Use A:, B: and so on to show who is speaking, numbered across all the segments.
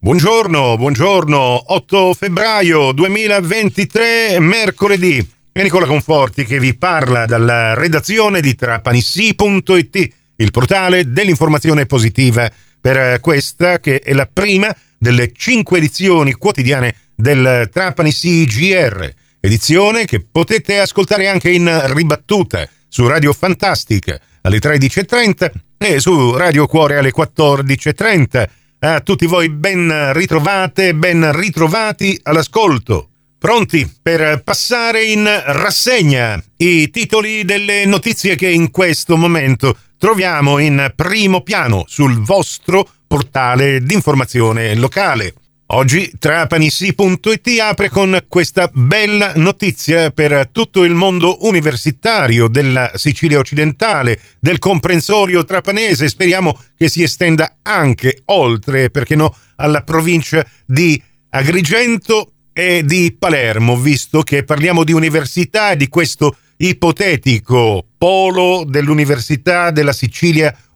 A: Buongiorno, buongiorno, 8 febbraio 2023, mercoledì. È Nicola Conforti che vi parla dalla redazione di trapanissi.it, il portale dell'informazione positiva per questa che è la prima delle cinque edizioni quotidiane del Trapani CGR, edizione che potete ascoltare anche in ribattuta su Radio Fantastica alle 13.30 e su Radio Cuore alle 14.30. A tutti voi ben ritrovate, ben ritrovati all'ascolto. Pronti per passare in rassegna i titoli delle notizie che in questo momento troviamo in primo piano sul vostro portale d'informazione locale. Oggi Trapanissi.it apre con questa bella notizia per tutto il mondo universitario della Sicilia occidentale, del comprensorio trapanese. Speriamo che si estenda anche oltre, perché no, alla provincia di Agrigento e di Palermo, visto che parliamo di università e di questo ipotetico polo dell'Università della Sicilia occidentale.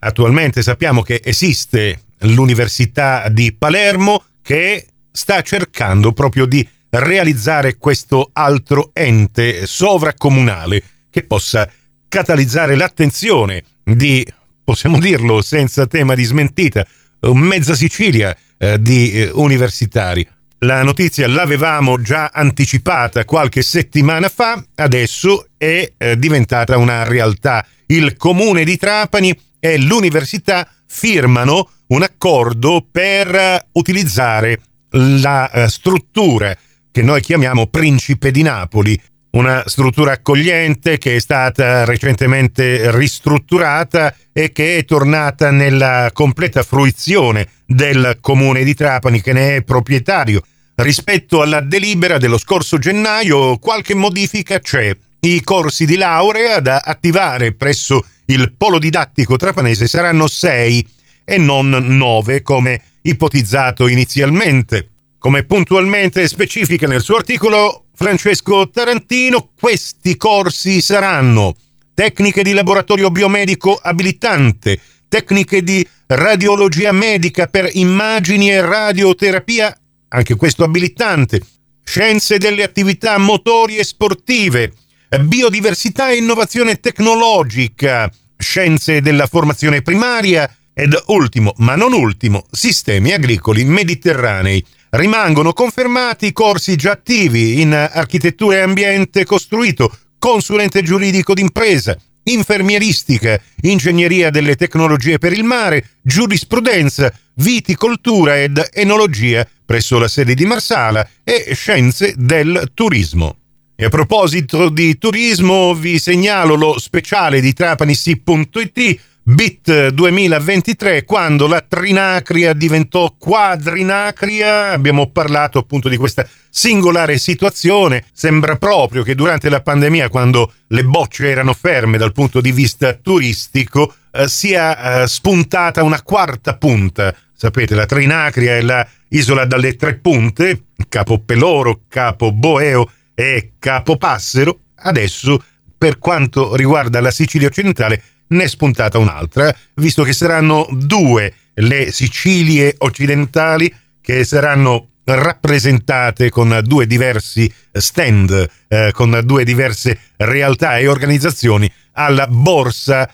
A: Attualmente sappiamo che esiste l'Università di Palermo che sta cercando proprio di realizzare questo altro ente sovracomunale che possa catalizzare l'attenzione di, possiamo dirlo senza tema di smentita, mezza Sicilia eh, di eh, universitari. La notizia l'avevamo già anticipata qualche settimana fa, adesso è eh, diventata una realtà. Il comune di Trapani e l'università firmano un accordo per utilizzare la uh, struttura che noi chiamiamo Principe di Napoli, una struttura accogliente che è stata recentemente ristrutturata e che è tornata nella completa fruizione del comune di Trapani che ne è proprietario. Rispetto alla delibera dello scorso gennaio qualche modifica c'è. I corsi di laurea da attivare presso il polo didattico trapanese saranno sei e non 9 come ipotizzato inizialmente. Come puntualmente specifica nel suo articolo Francesco Tarantino, questi corsi saranno tecniche di laboratorio biomedico abilitante, tecniche di radiologia medica per immagini e radioterapia, anche questo abilitante, scienze delle attività motori e sportive, biodiversità e innovazione tecnologica, scienze della formazione primaria, ed ultimo, ma non ultimo, sistemi agricoli mediterranei. Rimangono confermati i corsi già attivi in architettura e ambiente costruito, consulente giuridico d'impresa, infermieristica, ingegneria delle tecnologie per il mare, giurisprudenza, viticoltura ed enologia presso la sede di Marsala e scienze del turismo. E a proposito di turismo, vi segnalo lo speciale di trapanissi.it BIT 2023 quando la trinacria diventò quadrinacria abbiamo parlato appunto di questa singolare situazione. Sembra proprio che durante la pandemia quando le bocce erano ferme dal punto di vista turistico eh, sia eh, spuntata una quarta punta. Sapete la trinacria è la isola dalle tre punte capo peloro capo boeo e capo passero. Adesso per quanto riguarda la Sicilia occidentale ne è spuntata un'altra, visto che saranno due le Sicilie occidentali che saranno rappresentate con due diversi stand, eh, con due diverse realtà e organizzazioni alla Borsa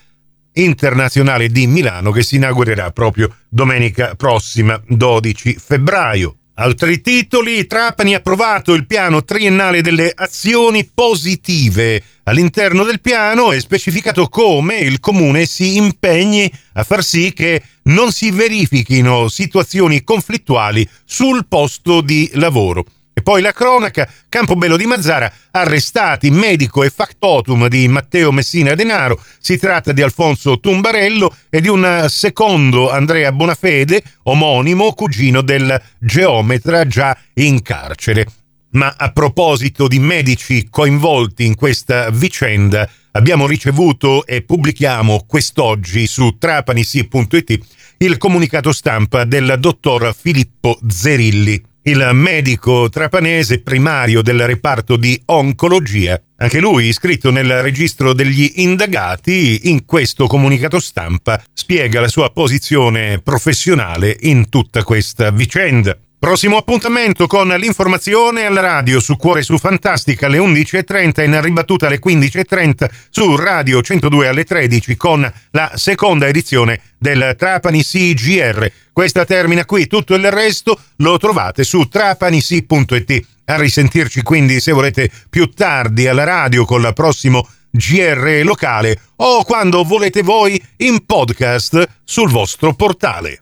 A: internazionale di Milano che si inaugurerà proprio domenica prossima 12 febbraio. Altri titoli, Trapani ha approvato il piano triennale delle azioni positive. All'interno del piano è specificato come il comune si impegni a far sì che non si verifichino situazioni conflittuali sul posto di lavoro. Poi la cronaca, Campobello di Mazzara, arrestati medico e factotum di Matteo Messina Denaro. Si tratta di Alfonso Tumbarello e di un secondo Andrea Bonafede, omonimo cugino del geometra già in carcere. Ma a proposito di medici coinvolti in questa vicenda, abbiamo ricevuto e pubblichiamo quest'oggi su trapanisi.it il comunicato stampa del dottor Filippo Zerilli. Il medico trapanese primario del reparto di oncologia. Anche lui, iscritto nel registro degli indagati, in questo comunicato stampa spiega la sua posizione professionale in tutta questa vicenda. Prossimo appuntamento con l'informazione alla radio su Cuore su Fantastica alle 11.30 in ribattuta alle 15.30 su Radio 102 alle 13 con la seconda edizione del Trapani CGR. Questa termina qui, tutto il resto lo trovate su trapanisi.it. A risentirci quindi se volete più tardi alla radio con il prossimo GR locale o quando volete voi in podcast sul vostro portale.